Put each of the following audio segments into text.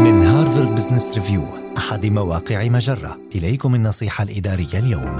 من هارفارد بزنس ريفيو أحد مواقع مجرة. إليكم النصيحة الإدارية اليوم.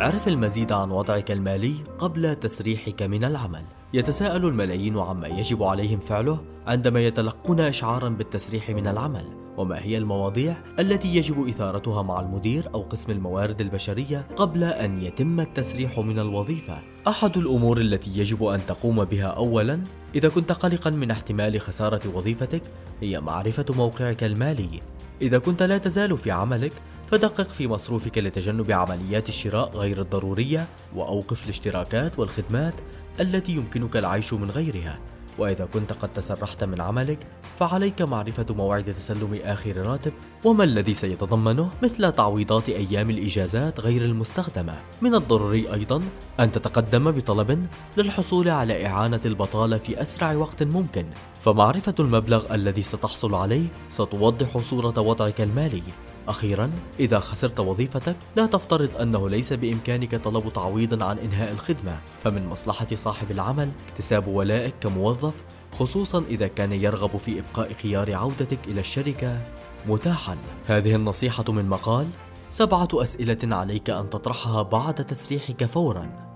اعرف المزيد عن وضعك المالي قبل تسريحك من العمل. يتساءل الملايين عما يجب عليهم فعله عندما يتلقون إشعارا بالتسريح من العمل. وما هي المواضيع التي يجب إثارتها مع المدير أو قسم الموارد البشرية قبل أن يتم التسريح من الوظيفة؟ أحد الأمور التي يجب أن تقوم بها أولا إذا كنت قلقا من احتمال خسارة وظيفتك هي معرفة موقعك المالي. إذا كنت لا تزال في عملك فدقق في مصروفك لتجنب عمليات الشراء غير الضرورية وأوقف الاشتراكات والخدمات التي يمكنك العيش من غيرها. وإذا كنت قد تسرحت من عملك فعليك معرفة موعد تسلم آخر راتب وما الذي سيتضمنه مثل تعويضات أيام الإجازات غير المستخدمة. من الضروري أيضا أن تتقدم بطلب للحصول على إعانة البطالة في أسرع وقت ممكن. فمعرفة المبلغ الذي ستحصل عليه ستوضح صورة وضعك المالي. أخيرا إذا خسرت وظيفتك لا تفترض أنه ليس بإمكانك طلب تعويض عن إنهاء الخدمة. فمن مصلحة صاحب العمل اكتساب ولائك كموظف خصوصا إذا كان يرغب في إبقاء خيار عودتك إلى الشركة. متاحا. هذه النصيحة من مقال سبعة أسئلة عليك أن تطرحها بعد تسريحك فورا.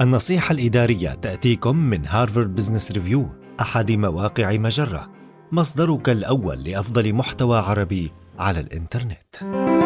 النصيحة الإدارية تأتيكم من هارفارد بزنس ريفيو أحد مواقع مجرة. مصدرك الأول لأفضل محتوى عربي. على الإنترنت.